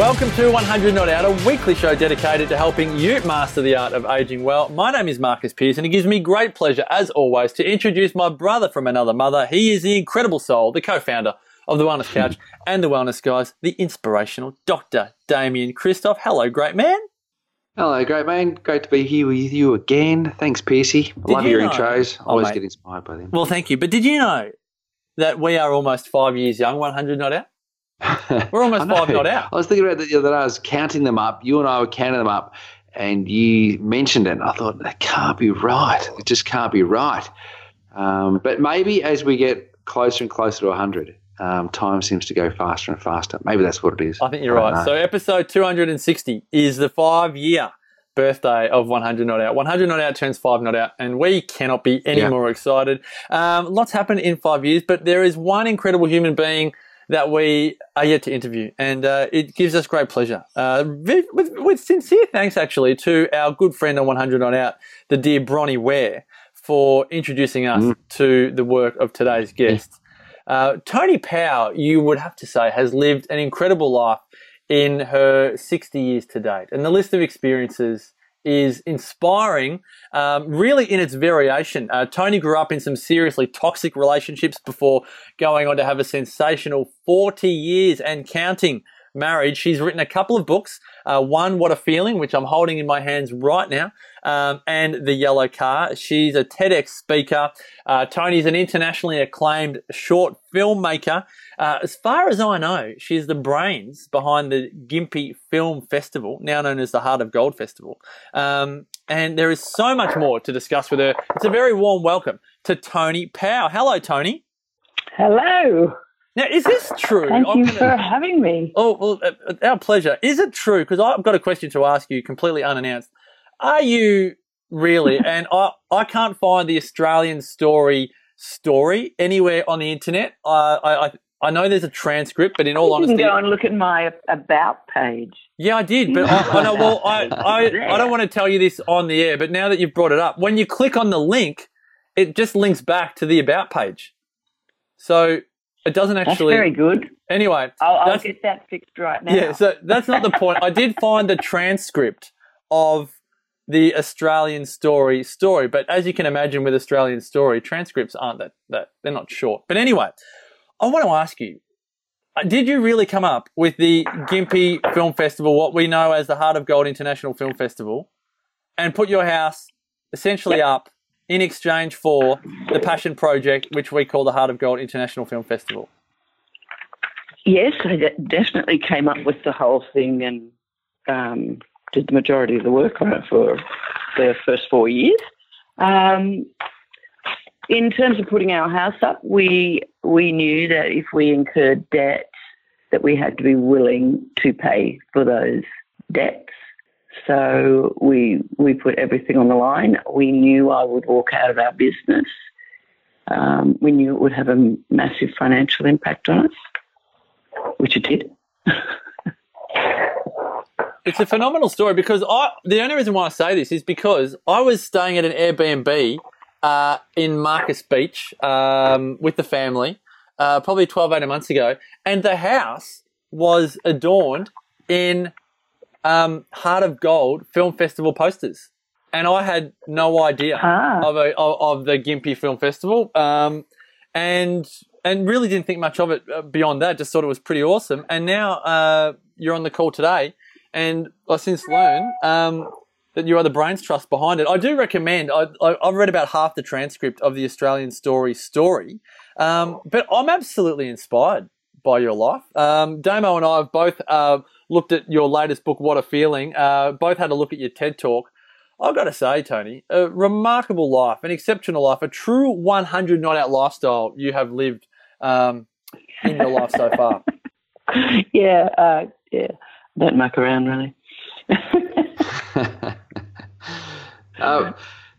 Welcome to 100 Not Out, a weekly show dedicated to helping you master the art of aging well. My name is Marcus Pierce, and it gives me great pleasure, as always, to introduce my brother from another mother. He is the incredible soul, the co founder of the Wellness Couch and the Wellness Guys, the inspirational Dr. Damian Kristof. Hello, great man. Hello, great man. Great to be here with you again. Thanks, Piercy. I love you your know- intros. Oh, Always mate. get inspired by them. Well, thank you. But did you know that we are almost five years young, 100 Not Out? We're almost five not out. I was thinking about that the other day. I was counting them up. You and I were counting them up, and you mentioned it. And I thought that can't be right. It just can't be right. Um, but maybe as we get closer and closer to 100, um, time seems to go faster and faster. Maybe that's what it is. I think you're don't right. know. So episode 260 is the five year birthday of 100 Not Out. 100 Not Out turns five Not Out, and we cannot be any Yeah. more excited. Um, lots happened in five years, but there is one incredible human being that we are yet to interview, and uh, it gives us great pleasure. Uh, with, with, sincere thanks, actually, to our good friend on 100 on Out, the dear Bronnie Ware, for introducing us Mm. to the work of today's guest. Uh, Toni Powell, you would have to say, has lived an incredible life in her 60 years to date. And the list of experiences is inspiring, um, really in its variation. Uh, Toni grew up in some seriously toxic relationships before going on to have a sensational 40 years and counting marriage. She's written a couple of books. Uh, one, What a Feeling, which I'm holding in my hands right now, um, and The Yellow Car. She's a TEDx speaker. Uh, Toni's an internationally acclaimed short filmmaker. Uh, as far as I know, she's the brains behind the Gympie Film Festival, now known as the Heart of Gold Festival. Um, and there is so much more to discuss with her. It's a very warm welcome to Toni Powell. Hello, Toni. Hello. Now, is this true? Thank I'm you gonna- for having me. Oh, well, uh, our pleasure. Is it true? Because I've got a question to ask you, completely unannounced. Are you really? and I, I can't find the Australian story story anywhere on the internet. Uh, I, I, I know there's a transcript, but in all you can honesty, go and look at my about page. yeah, I did. But I, I know. Well, I, I, I don't want to tell you this on the air, but now that you've brought it up, when you click on the link, it just links back to the about page. So it doesn't That's actually. very good. Anyway, I'll, I'll get that fixed right now. Yeah, so that's not the point. I did find the transcript of the Australian story story, but as you can imagine with Australian story, transcripts aren't that, that they're not short. But anyway, I want to ask you, uh, did you really come up with the Gympie Film Festival, what we know as the Heart of Gold International Film Festival, and put your house essentially up in exchange for the Passion Project, which we call the Heart of Gold International Film Festival? Yes, I de- definitely came up with the whole thing and um, did the majority of the work on it for the first four years. Um, in terms of putting our house up, we we knew that if we incurred debt, that we had to be willing to pay for those debts. So we we put everything on the line. We knew I would walk out of our business. Um, we knew it would have a massive financial impact on us, which it did. It's a phenomenal story because I. The only reason why I say this is because I was staying at an Airbnb uh, in Marcus Beach um, with the family, uh, probably 12, 18 months ago, and the house was adorned in um, Heart of Gold Film Festival posters, and I had no idea Ah. of, a, of, of the Gympie Film Festival, um, and and really didn't think much of it uh, beyond that. Just thought it was pretty awesome. And now uh, you're on the call today, and I since learned um, that you are the brains trust behind it. I do recommend. I, I, I've read about half the transcript of the Australian Story story, um, but I'm absolutely inspired by your life. Um, Damo and I have both uh, looked at your latest book, What a Feeling. Uh, both had a look at your TED talk. I've got to say, Toni, a remarkable life, an exceptional life, a true 100 not out lifestyle you have lived um, in your life so far. yeah, uh, yeah. Don't muck around really. Uh,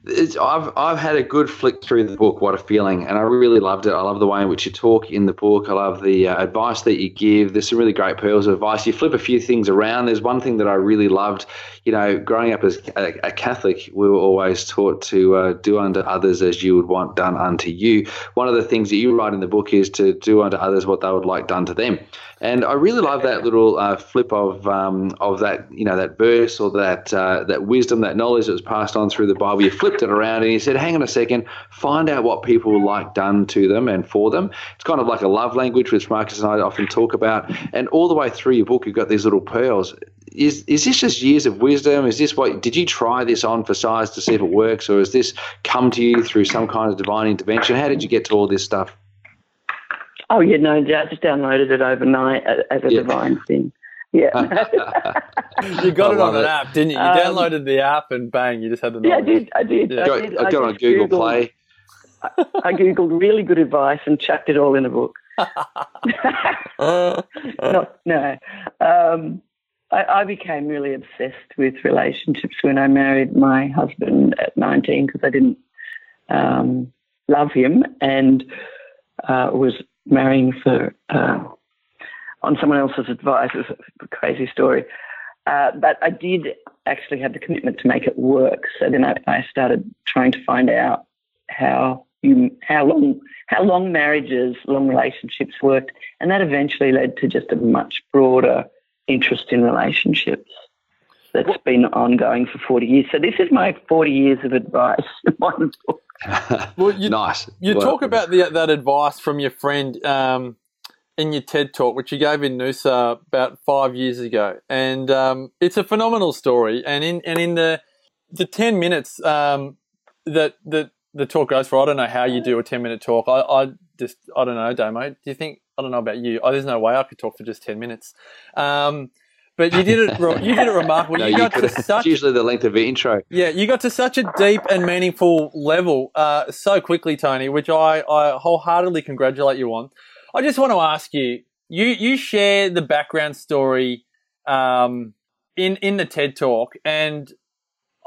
it's, I've I've had a good flick through the book. What a feeling, and I really loved it. I love the way in which you talk in the book. I love the uh, advice that you give. There's some really great pearls of advice. You flip a few things around. There's one thing that I really loved. You know, growing up as a, a Catholic, we were always taught to uh, do unto others as you would want done unto you. One of the things that you write in the book is to do unto others what they would like done to them. And I really love that little uh, flip of um, of that you know that verse or that uh, that wisdom, that knowledge that was passed on through the Bible. You flipped it around and you said, "Hang on a second, find out what people like done to them and for them." It's kind of like a love language, which Marcus and I often talk about. And all the way through your book, you've got these little pearls. Is is this just years of wisdom? Is this what did you try this on for size to see if it works, or has this come to you through some kind of divine intervention? How did you get to all this stuff? Oh, yeah, no, I just downloaded it overnight as a Yeah. divine thing. Yeah. You got I it on an it. app, didn't you? You Um, downloaded the app and bang, you just had the yeah, I knowledge. did. I did. Yeah. I, did. I got on Google Googled- Play. I googled really good advice and chucked it all in a book. Uh, Not, no. Um, I, I became really obsessed with relationships when I married my husband at 19 because I didn't um, love him and uh, was marrying for uh, on someone else's advice. It's a crazy story. Uh, but I did actually have the commitment to make it work. So then I, I started trying to find out how you how long how long marriages, long relationships worked, and that eventually led to just a much broader interest in relationships that's been ongoing for 40 years. So this is my 40 years of advice in one book. Well, you, nice. you Well, talk about the, that advice from your friend um, in your TED talk, which you gave in Noosa about five years ago, and um, it's a phenomenal story. And in and in the the ten minutes um, that that the talk goes for, I don't know how you do a ten minute talk. I, I just I don't know, Damo. Do you think I don't know about you? Oh, there's no way I could talk for just ten minutes. Um, but you did it. You did it remarkable. No, you you got to such it's usually the length of the intro. yeah, you got to such a deep and meaningful level uh, so quickly, Toni, which I, I wholeheartedly congratulate you on. I just want to ask you, you you share the background story um, in in the TED talk, and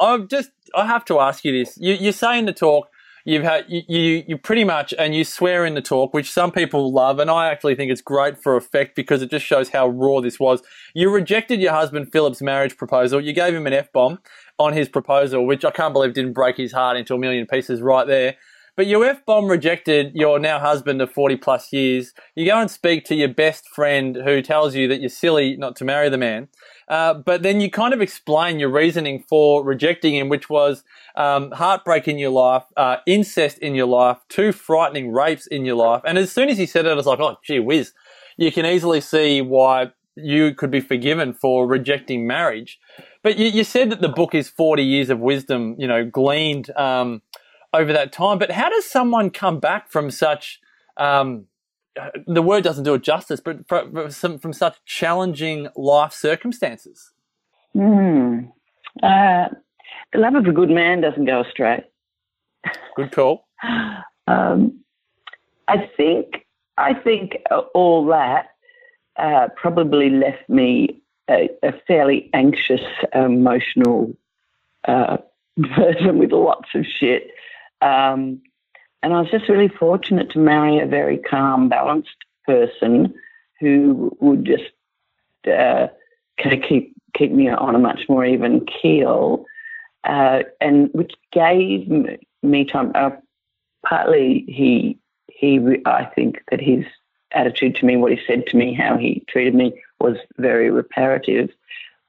I've just I have to ask you this. You you say in the talk you've had you, you you pretty much and you swear in the talk, which some people love, and I actually think it's great for effect because it just shows how raw this was. You rejected your husband Philip's marriage proposal. You gave him an f bomb on his proposal, which I can't believe didn't break his heart into a million pieces right there. But your F bomb rejected your now husband of 40 plus years. You go and speak to your best friend who tells you that you're silly not to marry the man. Uh, but then you kind of explain your reasoning for rejecting him, which was um, heartbreak in your life, uh, incest in your life, two frightening rapes in your life. And as soon as he said it, I was like, oh, gee whiz. You can easily see why you could be forgiven for rejecting marriage. But you, you said that the book is 40 years of wisdom, you know, gleaned um, over that time. But how does someone come back from such, um, the word doesn't do it justice, but from, some- from such challenging life circumstances? Hmm. Uh, the love of a good man doesn't go astray. Good call. Um, I think I think all that uh, probably left me a, a fairly anxious, emotional uh, person with lots of shit. Um, and I was just really fortunate to marry a very calm, balanced person who would just uh, kind of keep keep me on a much more even keel, uh, and which gave me, me time. Uh, partly he he I think that his attitude to me, what he said to me, how he treated me was very reparative,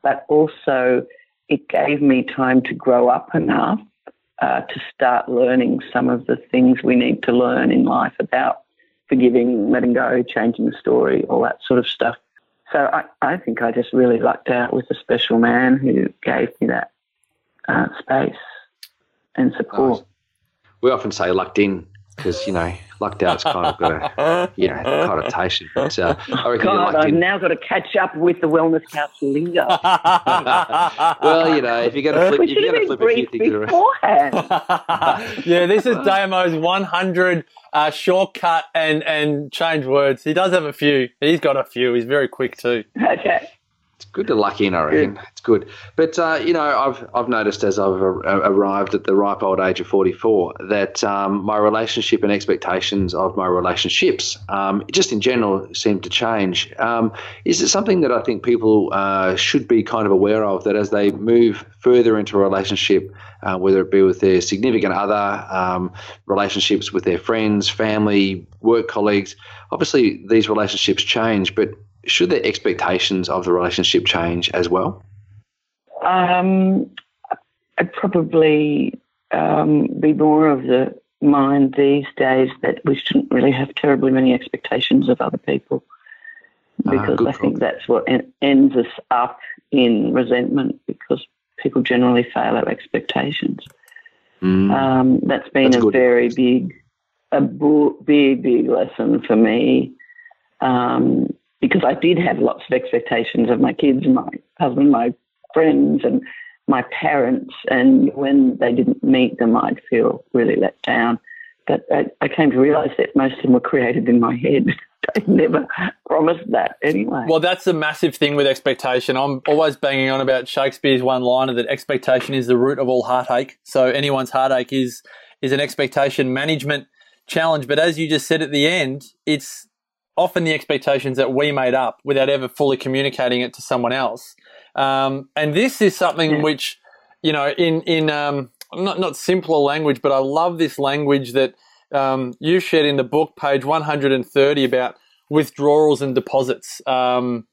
but also it gave me time to grow up enough uh, to start learning some of the things we need to learn in life about forgiving, letting go, changing the story, all that sort of stuff. So I, I think I just really lucked out with a special man who gave me that uh, space and support. Nice. We often say lucked in because, you know, lucked out's kind of got a, you know, connotation. But uh, I reckon you're God, I've in. now got to catch up with the wellness couch lingo. well, you know, if you're going to flip, we if you're going to been flip a few briefed things around. beforehand. yeah, this is Damo's 100 uh, shortcut and, and change words. He does have a few. He's got a few. He's very quick too. okay. Good to luck in, I reckon. It's good. But, uh, you know, I've, I've noticed as I've arrived at the ripe old age of 44 that um, my relationship and expectations of my relationships, um, just in general, seem to change. Um, is it something that I think people uh, should be kind of aware of that as they move further into a relationship, uh, whether it be with their significant other, um, relationships with their friends, family, work colleagues, obviously these relationships change, but should the expectations of the relationship change as well? Um, I'd probably um, be more of the mind these days that we shouldn't really have terribly many expectations of other people Ah, because I think that's what en- ends us up in resentment because people generally fail our expectations. Mm. Um, that's been That's a good very big, a bo- big, big lesson for me. Um, because I did have lots of expectations of my kids, and my husband, my friends, and my parents. And when they didn't meet them, I'd feel really let down. But I, I came to realize that most of them were created in my head. I never promised that anyway. Well, that's the massive thing with expectation. I'm always banging on about Shakespeare's one liner that expectation is the root of all heartache. So anyone's heartache is is an expectation management challenge. But as you just said at the end, it's often the expectations that we made up without ever fully communicating it to someone else. Um, and this is something Yeah. which, you know, in in um, not not simpler language, but I love this language that um, you shared in the book, page 130, about withdrawals and deposits. Um,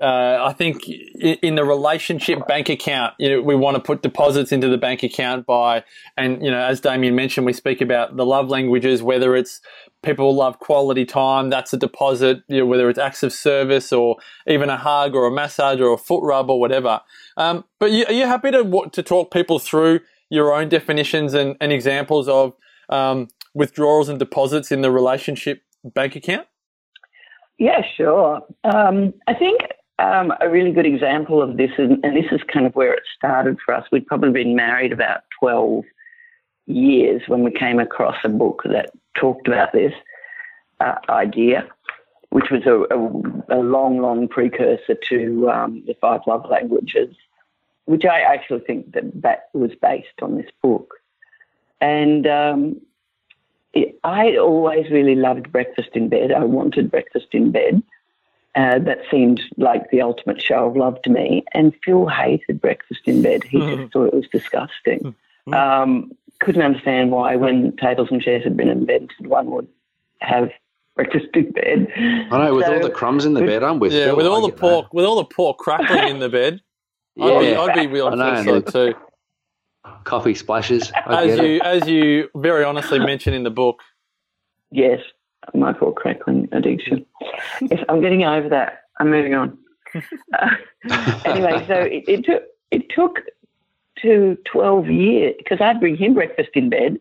uh, I think in the relationship bank account, you know, we want to put deposits into the bank account by, and you know, as Damian mentioned, we speak about the love languages. Whether it's people love quality time, that's a deposit. You know, whether it's acts of service or even a hug or a massage or a foot rub or whatever. Um, but you, are you happy to to talk people through your own definitions and, and examples of um, withdrawals and deposits in the relationship bank account? Yeah, sure. Um, I think um, a really good example of this, is, and this is kind of where it started for us. We'd probably been married about 12 years when we came across a book that talked about this uh, idea, which was a, a, a long, long precursor to um, the five love languages, which I actually think that that was based on this book. And um, I always really loved breakfast in bed. I wanted breakfast in bed. Uh, that seemed like the ultimate show of love to me. And Phil hated breakfast in bed. He just thought it was disgusting. Um, couldn't understand why, when tables and chairs had been invented, one would have breakfast in bed. I know, with So- all the crumbs in the bed, I'm with Yeah, Phil, with I all the get pork, with all the pork crackling in the bed, that. I'd be, Yeah. I'd be real I know, on so too. Coffee splashes. I As get you, it. as you very honestly mentioned in the book. Yes, my poor crackling addiction. yes, I'm getting over that. I'm moving on. Uh, anyway, so it, it took it took to 12 years because I'd bring him breakfast in bed,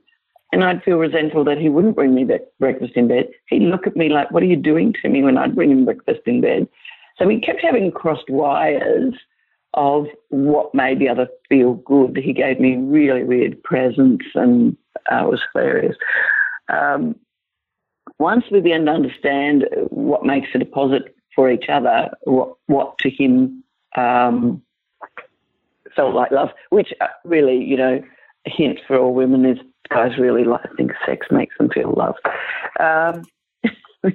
and I'd feel resentful that he wouldn't bring me bre- breakfast in bed. He'd look at me like, "What are you doing to me?" When I'd bring him breakfast in bed. So we kept having crossed wires of what made the other feel good. He gave me really weird presents, and uh, it was hilarious. Um, once we begin to understand what makes a deposit for each other, what, what to him um, felt like love, which uh, really, you know, a hint for all women is guys really like think sex makes them feel loved. Um,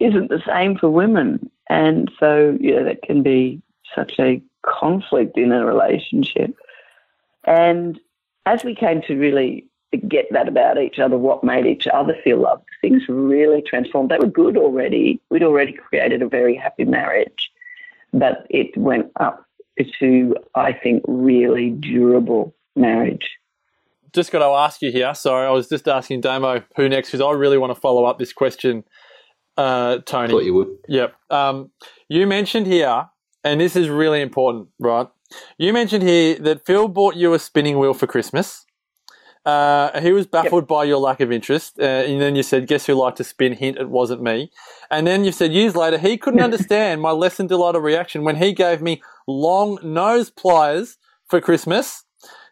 isn't the same for women, and so yeah, that can be such a conflict in a relationship. And as we came to really get that about each other, what made each other feel loved, things really transformed. They were good already. We'd already created a very happy marriage, but it went up to, I think, really durable marriage. Just got to ask you here. Sorry, I was just asking Damo who next because I really want to follow up this question, uh, Toni. Thought you would. Yep. Um, you mentioned here, and this is really important, right? You mentioned here that Phil bought you a spinning wheel for Christmas. Uh, he was baffled by your lack of interest, uh, and then you said, "Guess who liked to spin?" Hint: It wasn't me. And then you said years later he couldn't understand my less than delighted reaction when he gave me long nose pliers for Christmas.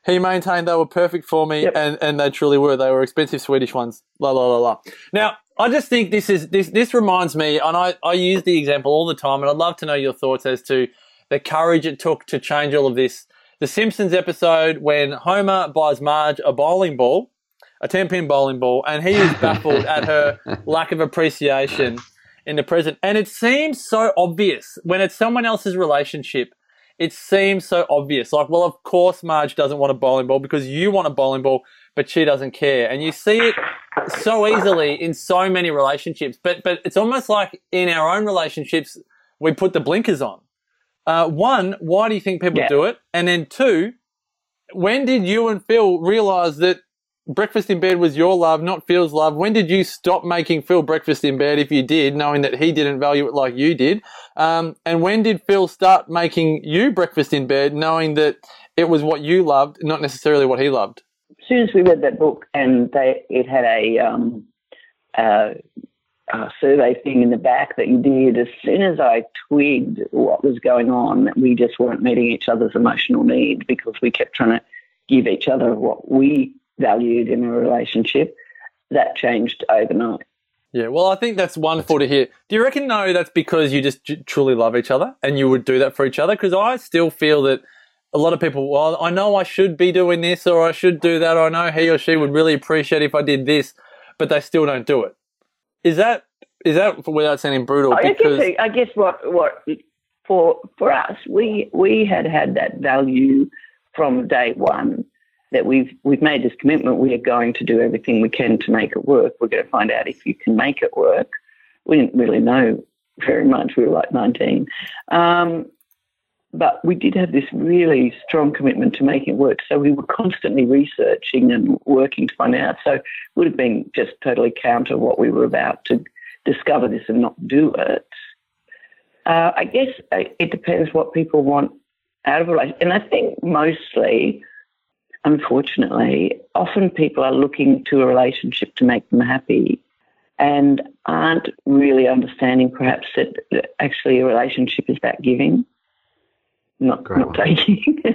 He maintained they were perfect for me, Yep. and, and they truly were. They were expensive Swedish ones. La la la la. Now, I just think this is this this reminds me, and I, I use the example all the time, and I'd love to know your thoughts as to the courage it took to change all of this. The Simpsons episode when Homer buys Marge a bowling ball, a 10 pin bowling ball, and he is baffled at her lack of appreciation in the present. And it seems so obvious when it's someone else's relationship. It seems so obvious. Like, well, of course, Marge doesn't want a bowling ball because you want a bowling ball, but she doesn't care. And you see it so easily in so many relationships. But but it's almost like in our own relationships, we put the blinkers on. Uh, one, why do you think people Yeah. do it? And then two, when did you and Phil realize that breakfast in bed was your love, not Phil's love? When did you stop making Phil breakfast in bed if you did, knowing that he didn't value it like you did? Um, and when did Phil start making you breakfast in bed, knowing that it was what you loved, not necessarily what he loved? as soon as we read that book and they it had a um, uh, uh, survey thing in the back that you did, as soon as I twigged what was going on, we just weren't meeting each other's emotional needs because we kept trying to give each other what we valued in a relationship. That changed overnight. Yeah, well, I think that's wonderful to hear. Do you reckon, no, that's because you just truly love each other and you would do that for each other? Because I still feel that a lot of people, well, I know I should be doing this or I should do that, or I know he or she would really appreciate if I did this, but they still don't do it. Is that is that without sounding brutal? I Because guess, I guess what what for for us, we we had had that value from day one that we've we've made this commitment. We are going to do everything we can to make it work. We're going to find out if you can make it work. We didn't really know very much. We were like nineteen, um, but we did have this really strong commitment to making it work. So we were constantly researching and working to find out. So it would have been just totally counter what we were about to discover this and not do it. Uh, I guess it depends what people want out of a relationship. And I think mostly, unfortunately, often people are looking to a relationship to make them happy and aren't really understanding perhaps that actually a relationship is about giving, not, Great not one. taking. Yeah,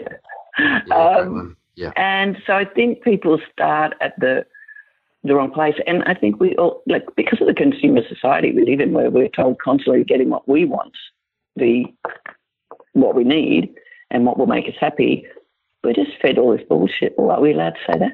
Um, yeah. and so I think people start at the the wrong place. And I think we all like because of the consumer society we live in, where we're told constantly getting what we want, the what we need, and what will make us happy. We're just fed all this bullshit. Well, are we allowed to say that?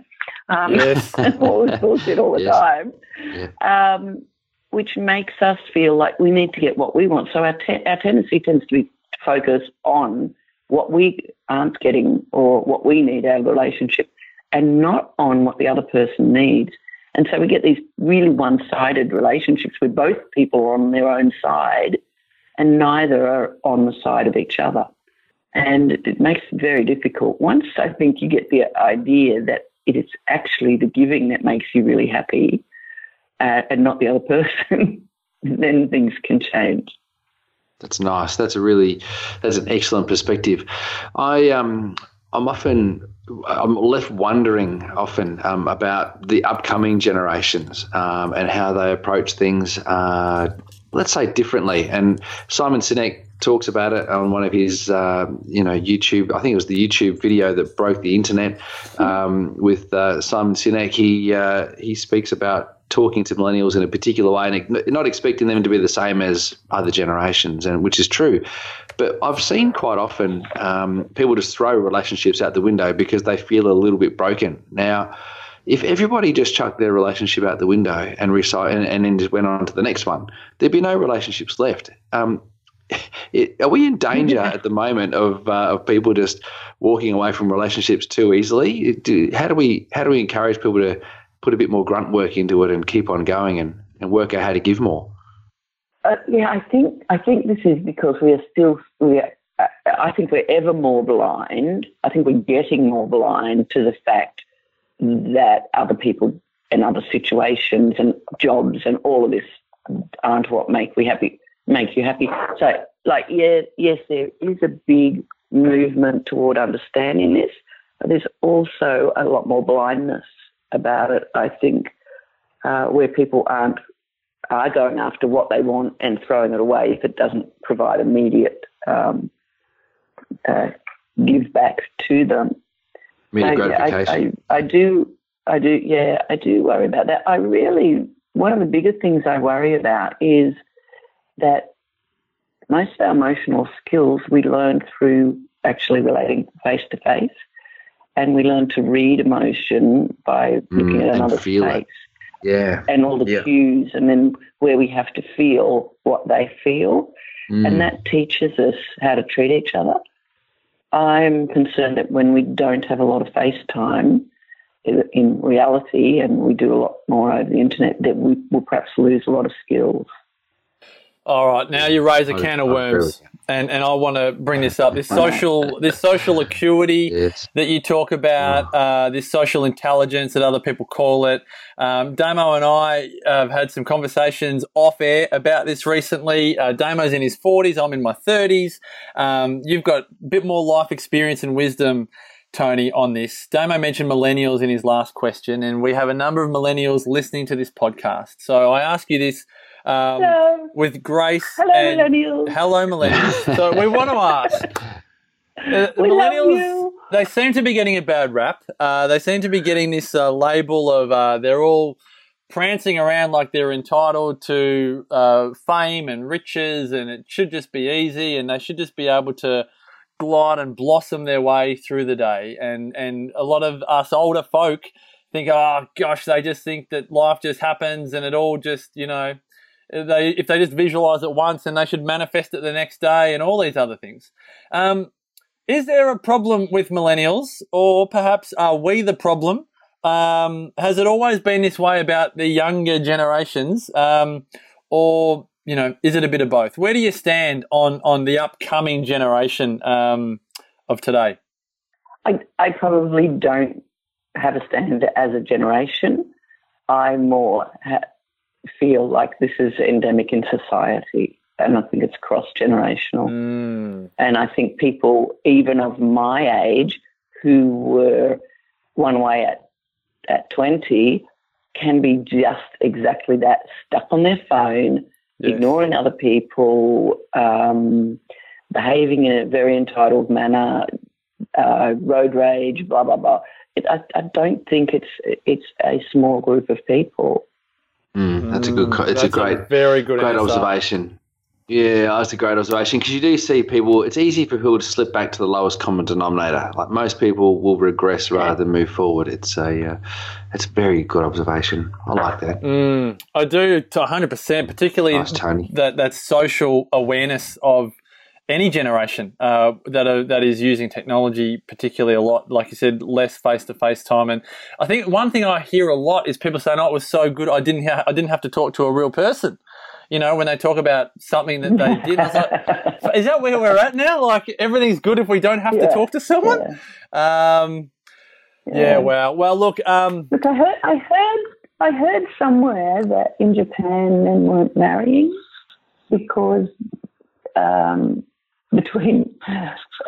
Um, Yes. all this bullshit all the Yes. time, Yeah. um, which makes us feel like we need to get what we want. So our te- our tendency tends to be focus on what we aren't getting or what we need out of a relationship and not on what the other person needs. And so we get these really one sided relationships where both people are on their own side and neither are on the side of each other. And it makes it very difficult. Once I think you get the idea that it is actually the giving that makes you really happy uh, and not the other person, then things can change. That's nice. That's a really, that's an excellent perspective. I um, I'm often, I'm left wondering often um, about the upcoming generations um, and how they approach things. Uh, let's say differently. And Simon Sinek talks about it on one of his, uh, you know, YouTube. I think it was the YouTube video that broke the internet um, with uh, Simon Sinek. He uh, he speaks about talking to millennials in a particular way and not expecting them to be the same as other generations, and which is true. But I've seen quite often um, people just throw relationships out the window because they feel a little bit broken. Now, if everybody just chucked their relationship out the window and recite and, and then just went on to the next one, there'd be no relationships left. Um, it, are we in danger at the moment of uh, of people just walking away from relationships too easily? Do, how do we how do we encourage people to put a bit more grunt work into it and keep on going and, and work out how to give more? Uh, yeah, I think I think this is because we are still we are, uh, I think we're ever more blind. I think we're getting more blind to the fact that other people and other situations and jobs and all of this aren't what make we happy make you happy. So, like, yeah, yes, there is a big movement toward understanding this, but there's also a lot more blindness about it. I think uh, where people aren't are going after what they want and throwing it away if it doesn't provide immediate um, uh, give back to them. Immediate So, gratification. I, I, I do, I do, yeah, I do worry about that. I really, one of the biggest things I worry about is that most of our emotional skills we learn through actually relating face to face, and we learn to read emotion by looking Mm, at another another's feel it. face Yeah. and all the Yeah. cues, and then where we have to feel what they feel, Mm. and that teaches us how to treat each other. I'm concerned that when we don't have a lot of face time in reality, and we do a lot more over the internet, that we will perhaps lose a lot of skills. All right, now you raise a I- can of worms, and and I want to bring this up. This social, this social acuity Yes. that you talk about, uh, this social intelligence that other people call it. Um, Damo and I have had some conversations off air about this recently. Uh, Damo's in his forties. I'm in my thirties. Um, you've got a bit more life experience and wisdom. Toni, on this. Damo mentioned millennials in his last question, and we have a number of millennials listening to this podcast. So I ask you this um, Hello. with grace Hello, and millennials. hello millennials. so we want to ask. uh, We love millennials, you. they seem to be getting a bad rap. Uh, they seem to be getting this uh, label of uh, they're all prancing around like they're entitled to uh, fame and riches, and it should just be easy, and they should just be able to glide and blossom their way through the day. And and a lot of us older folk think, oh gosh, they just think that life just happens, and it all just you know. They, if they just visualize it once, and they should manifest it the next day, and all these other things. Um, is there a problem with millennials, or perhaps are we the problem? Um, has it always been this way about the younger generations, um, or you know, is it a bit of both? Where do you stand on on the upcoming generation um, of today? I, I probably don't have a stand as a generation. I more ha- feel like this is endemic in society, and I think it's cross generational. Mm, And I think people, even of my age, who were one way at, at 20, can be just exactly that stuck on their phone, yes. ignoring other people, um, behaving in a very entitled manner, uh, road rage, blah, blah, blah. It, I, I don't think it's, it's a small group of people. Mm, that's a good. co- It's a great, very good, great answer. observation. Yeah, that's a great observation because you do see people. It's easy for people to slip back to the lowest common denominator. Like most people will regress rather than move forward. It's a, uh, it's a very good observation. I like that. Mm, I do to 100%, particularly Nice, Toni. that, that social awareness of any generation uh, that are, that is using technology particularly a lot. Like you said, less face to face time, and I think one thing I hear a lot is people saying, "Oh, it was so good, I didn't ha- I didn't have to talk to a real person." You know, when they talk about something that they did, like, is that where we're at now? Like everything's good if we don't have to talk to someone. Um, yeah. Wow. Well, look. Um, Look, I heard, I heard, I heard somewhere that in Japan men weren't marrying because um, between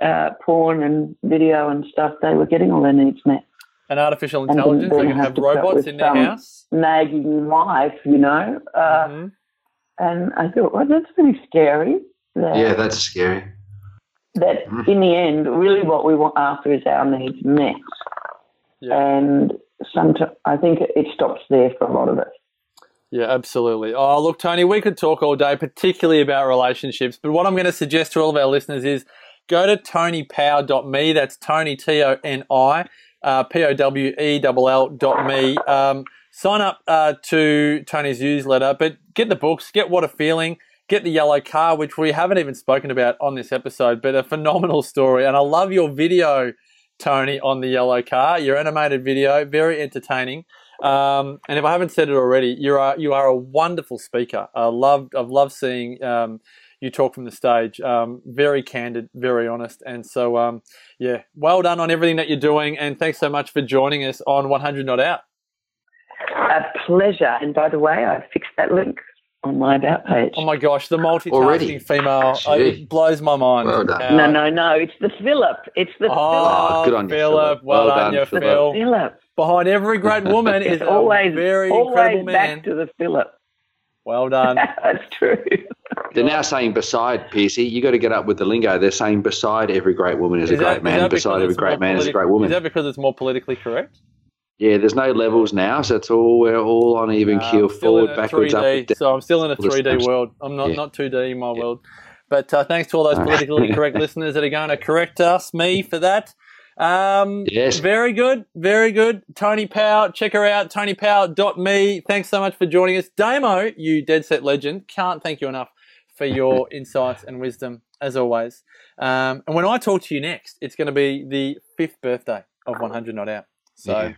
uh, porn and video and stuff, they were getting all their needs met. an artificial intelligence. then They can have have robots in their house. Nagging wife, you know. Uh, Mhm. And I thought, well, that's pretty scary. That, Yeah, that's scary. that Mm. in the end, really what we want after is our needs met. Yeah. And sometimes I think it stops there for a lot of us. Yeah, absolutely. Oh, look, Toni, we could talk all day, particularly about relationships. But what I'm going to suggest to all of our listeners is go to tonipowell.me. That's Toni, T O N I, uh, P O W E L L dot me. Um, sign up uh, to Toni's newsletter, but get the books, get What a Feeling, get the Yellow Car, which we haven't even spoken about on this episode, but a phenomenal story. And I love your video, Tony, on the Yellow Car, your animated video, very entertaining. Um, and if I haven't said it already, you are you are a wonderful speaker. I loved I've loved seeing um, you talk from the stage. Um, very candid, very honest, and so um, yeah, well done on everything that you're doing, and thanks so much for joining us on 100 Not Out. A pleasure. And by the way, I fixed that link on my about page. Oh my gosh, the multitasking Already? female Gee. uh, it blows my mind. Well done. No, no, no. It's the Philip. It's the Oh, good on you, Philip. Philip. Well, Well done, done, you, Philip. Phil. Philip. Behind every great woman is always a very always incredible man. back to the Philip. Well done. That's true. They're now saying beside Piercy. You got to get up with the lingo. They're saying beside every great woman is, Is a that- great is man. Beside every great more man is a great woman. Is that because it's more politically correct? yeah, there's no levels now, so it's all we're all on even Uh, keel, I'm still in forward, backwards, 3D, up, down. so I'm still in a 3D world. I'm not Yeah. not 2D in my Yeah. world. But uh, thanks to all those politically correct listeners that are going to correct us, me for that. Um, Yes. Very good. Very good. Toni Powell, check her out. ToniPowell.me. Thanks so much for joining us. Damo, you dead set legend. Can't thank you enough for your insights and wisdom as always. Um, and when I talk to you next, it's going to be the fifth birthday of 100 Not Out. So Yeah.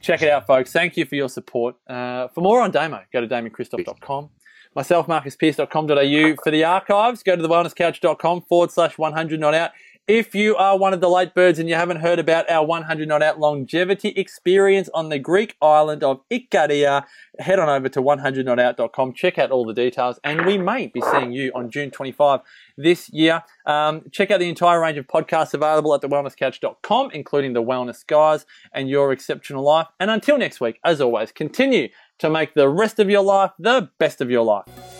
check it out, folks. Thank you for your support. Uh, for more on Damo, go to damiankristof.com. Myself, marcuspierce.com.au. For the archives, go to thewellnesscouch.com forward slash 100 Not Out. If you are one of the late birds and you haven't heard about our 100 Not Out longevity experience on the Greek island of Ikaria, head on over to 100notout.com. Check out all the details, and we may be seeing you on June 25 this year. Um, check out the entire range of podcasts available at thewellnesscouch.com, including The Wellness Guys and Your Exceptional Life. And until next week, as always, continue to make the rest of your life the best of your life.